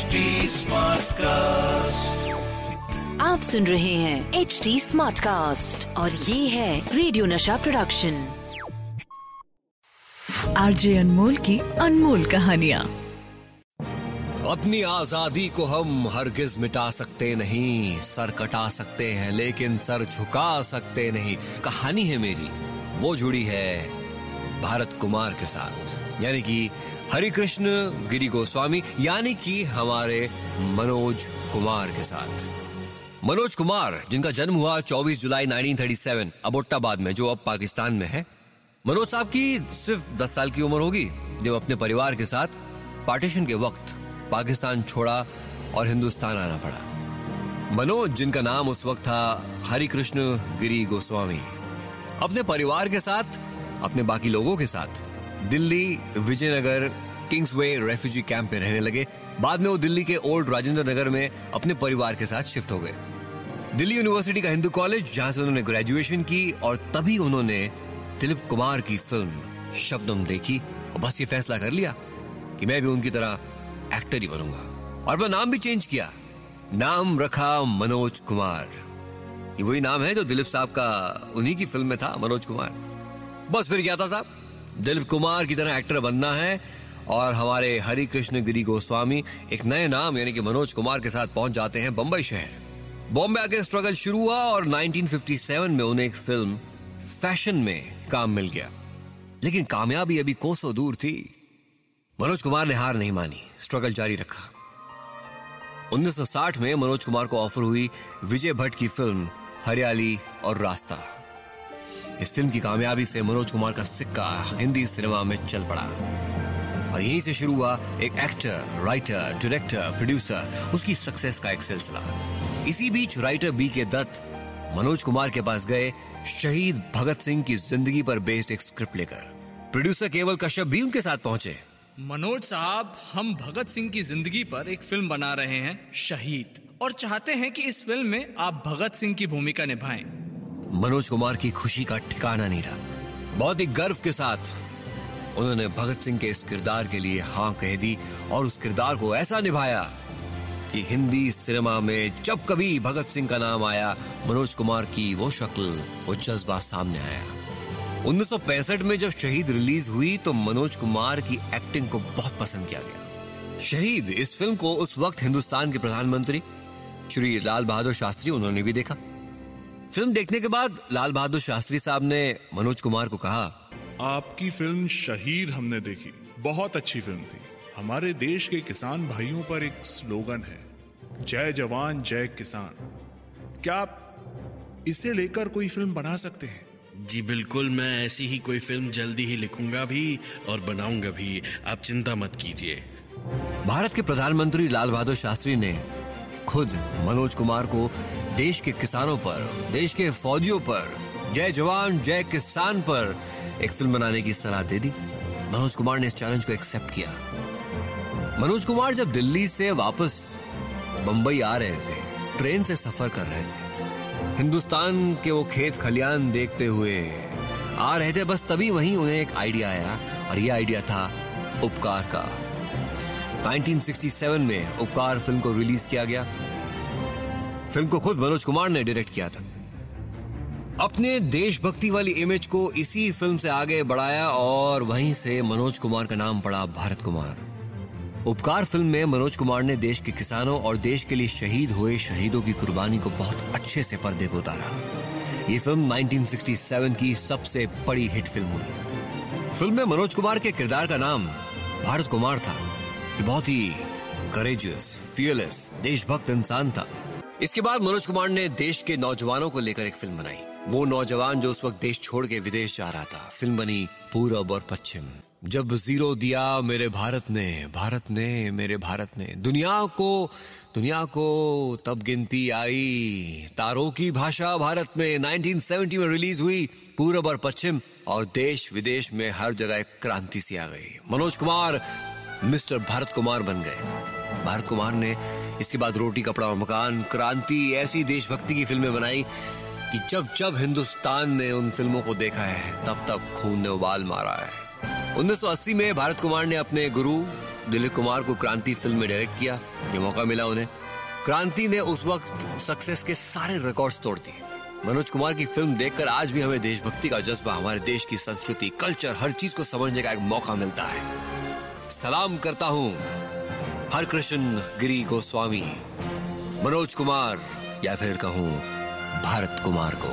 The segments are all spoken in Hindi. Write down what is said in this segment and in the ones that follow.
HD Smartcast. आप सुन रहे हैं एच डी स्मार्ट कास्ट और ये है रेडियो नशा प्रोडक्शन आरजे अनमोल की अनमोल कहानिया। अपनी आज़ादी को हम हरगिज मिटा सकते नहीं सर कटा सकते हैं लेकिन सर झुका सकते नहीं। कहानी है मेरी वो जुड़ी है भारत कुमार के साथ। यानी कि हरिकृष्ण गिरी गोस्वामी यानी कि हमारे मनोज कुमार के साथ। मनोज कुमार, जिनका जन्म हुआ 24 जुलाई 1937 अबोट्टाबाद में, जो अब पाकिस्तान में है। मनोज साहब की सिर्फ़ 10 साल की उम्र होगी, जब अपने परिवार के साथ पार्टीशन के वक्त पाकिस्तान छोड़ा और हिंदुस्तान आना पड़ा। मनोज, जिनका नाम उस वक्त था हरिकृष्ण गिरी गोस्वामी अपने परिवार के साथ अपने बाकी लोगों के साथ। Delhi Vijaynagar Kingsway refugee camp में रहने लगे। बाद में वो दिल्ली के ओल्ड राजेंद्र नगर में अपने परिवार के साथ शिफ्ट हो गए। दिल्ली यूनिवर्सिटी का हिंदू कॉलेज, जहाँ से उन्होंने ग्रेजुएशन की और तभी उन्होंने दिलीप कुमार की फ़िल्म शब्दम देखी। और बस ये फैसला कर लिया कि मैं भी उनकी तरह एक्टर ही बनूँगा। और मैं नाम भी चेंज किया। नाम रखा मनोज कुमार। ये वही नाम है जो दिलीप साहब का उन्हीं की फ़िल्म में था, मनोज कुमार। बस फिर क्या था साहब? दिलीप कुमार की तरह एक्टर बनना है और हमारे हरि कृष्ण गिरी गोस्वामी एक नए नाम यानी कि मनोज कुमार के साथ पहुँच जाते हैं बंबई शहर। बॉम्बे आके स्ट्रगल शुरू हुआ और 1957 में उन्हें एक फ़िल्म फ़ैशन में काम मिल गया। लेकिन कामयाबी अभी कोसों दूर थी। मनोज कुमार ने हार नहीं मानी स्ट्रगल जारी रखा। 1960 में मनोज कुमार को ऑफ़र हुई विजय भट्ट की फ़िल्म हरियाली और रास्ता। इस फ़िल्म की कामयाबी से मनोज कुमार का सिक्का हिंदी सिनेमा में चल पड़ा। और यहीं से शुरू हुआ एक एक्टर, राइटर, डायरेक्टर, प्रोड्यूसर, उसकी सक्सेस का एक सिलसिला। इसी बीच राइटर बी के दत्त मनोज कुमार के पास गए शहीद भगत सिंह की ज़िंदगी पर बेस्ड एक स्क्रिप्ट लेकर। प्रोड्यूसर केवल कश्यप भी उनके साथ पहुँचे। मनोज साहब, हम भगत सिंह की ज़िंदगी पर एक फ़िल्म बना रहे हैं, शहीद। और चाहते हैं कि इस फ़िल्म में आप भगत सिंह की भूमिका निभाएँ। मनोज कुमार की खुशी का ठिकाना नहीं रहा। बहुत ही गर्व के साथ उन्होंने भगत सिंह के इस किरदार के लिए हाँ कह दी और उस किरदार को ऐसा निभाया कि हिंदी सिनेमा में जब कभी भगत सिंह का नाम आया, मनोज कुमार की वो शक्ल, वो जज्बा सामने आया। 1965 में जब शहीद रिलीज़ हुई तो मनोज कुमार की एक्टिंग को बहुत पसंद किया गया। शहीद इस फ़िल्म को उस वक्त हिंदुस्तान के प्रधानमंत्री श्री लाल बहादुर शास्त्री, उन्होंने भी देखा। फ़िल्म देखने के बाद लाल बहादुर शास्त्री साहब ने मनोज कुमार को कहा आपकी फ़िल्म शहीद हमने देखी। बहुत अच्छी फ़िल्म थी। हमारे देश के किसान भाइयों पर एक स्लोगन है जय जवान जय किसान। क्या आप इसे लेकर कोई फ़िल्म बना सकते हैं? जी बिल्कुल मैं ऐसी ही कोई फ़िल्म जल्दी ही लिखूँगा भी और बनाऊँगा भी। आप चिंता मत कीजिए। भारत के प्रधानमंत्री लाल बहादुर शास्त्री ने खुद मनोज कुमार को देश के किसानों पर, देश के फौजियों पर, जय जवान, जय किसान पर एक फ़िल्म बनाने की सलाह दे दी। मनोज कुमार ने इस चैलेंज को एक्सेप्ट किया। मनोज कुमार जब दिल्ली से वापस बंबई आ रहे थे, ट्रेन से सफ़र कर रहे थे, हिंदुस्तान के वो खेत खलियान देखते हुए आ रहे थे, बस तभी वहीं उन्हें एक आइडिया आया और ये आइडिया था उपकार का। 1967 में उपकार फ़िल्म को रिलीज़ किया गया। फ़िल्म को खुद मनोज कुमार ने डायरेक्ट किया था। अपने देशभक्ति वाली इमेज को इसी फ़िल्म से आगे बढ़ाया और वहीं से मनोज कुमार का नाम पड़ा भारत कुमार। उपकार फ़िल्म में मनोज कुमार ने देश के किसानों और देश के लिए शहीद हुए शहीदों की कुर्बानी को बहुत अच्छे से पर्दे पर उतारा। ये फ़िल्म 1967 की सबसे बड़ी हिट फ़िल्म हुई। फ़िल्म में मनोज कुमार के किरदार का नाम भारत कुमार था। जो बहुत ही करेजियस फियरलेस देशभक्त इंसान था। इसके बाद मनोज कुमार ने देश के नौजवानों को लेकर एक फ़िल्म बनाई। वो नौजवान जो उस वक्त देश छोड़ के विदेश जा रहा था। फ़िल्म बनी पूरब और पश्चिम। जब ज़ीरो दिया मेरे भारत ने भारत ने, मेरे भारत ने। दुनिया को दुनिया को तब गिनती आई। तारों की भाषा भारत में 1970 में रिलीज़ हुई पूरब और पश्चिम और देश विदेश में हर जगह एक क्रांति सी आ गई। मनोज कुमार मिस्टर भारत कुमार बन गए। भारत कुमार ने इसके बाद रोटी, कपड़ा और मकान, क्रांति, ऐसी देशभक्ति की फ़िल्में बनाई कि जब जब हिंदुस्तान ने उन फ़िल्मों को देखा है, तब तब खून ने उबाल मारा है। 1980 में भारत कुमार ने अपने गुरु दिलीप कुमार को क्रांति फ़िल्म में डायरेक्ट किया, ये मौका मिला उन्हें। क्रांति ने उस वक्त सक्सेस के सारे रिकॉर्ड्स तोड़ दिए। मनोज कुमार की फ़िल्म देखकर आज भी हमें देशभक्ति का जज्बा, हमारे देश की संस्कृति, कल्चर, हर चीज़ को समझने का एक मौका मिलता है। सलाम करता हूँ। हर कृष्ण गिरी गोस्वामी मनोज कुमार या फिर कहूँ भारत कुमार को।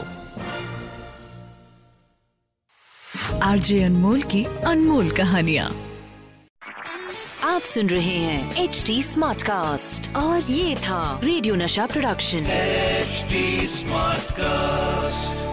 आरजे अनमोल की अनमोल कहानियाँ। आप सुन रहे हैं एच डी स्मार्ट कास्ट और ये था रेडियो नशा प्रोडक्शन। H smart Smartcast.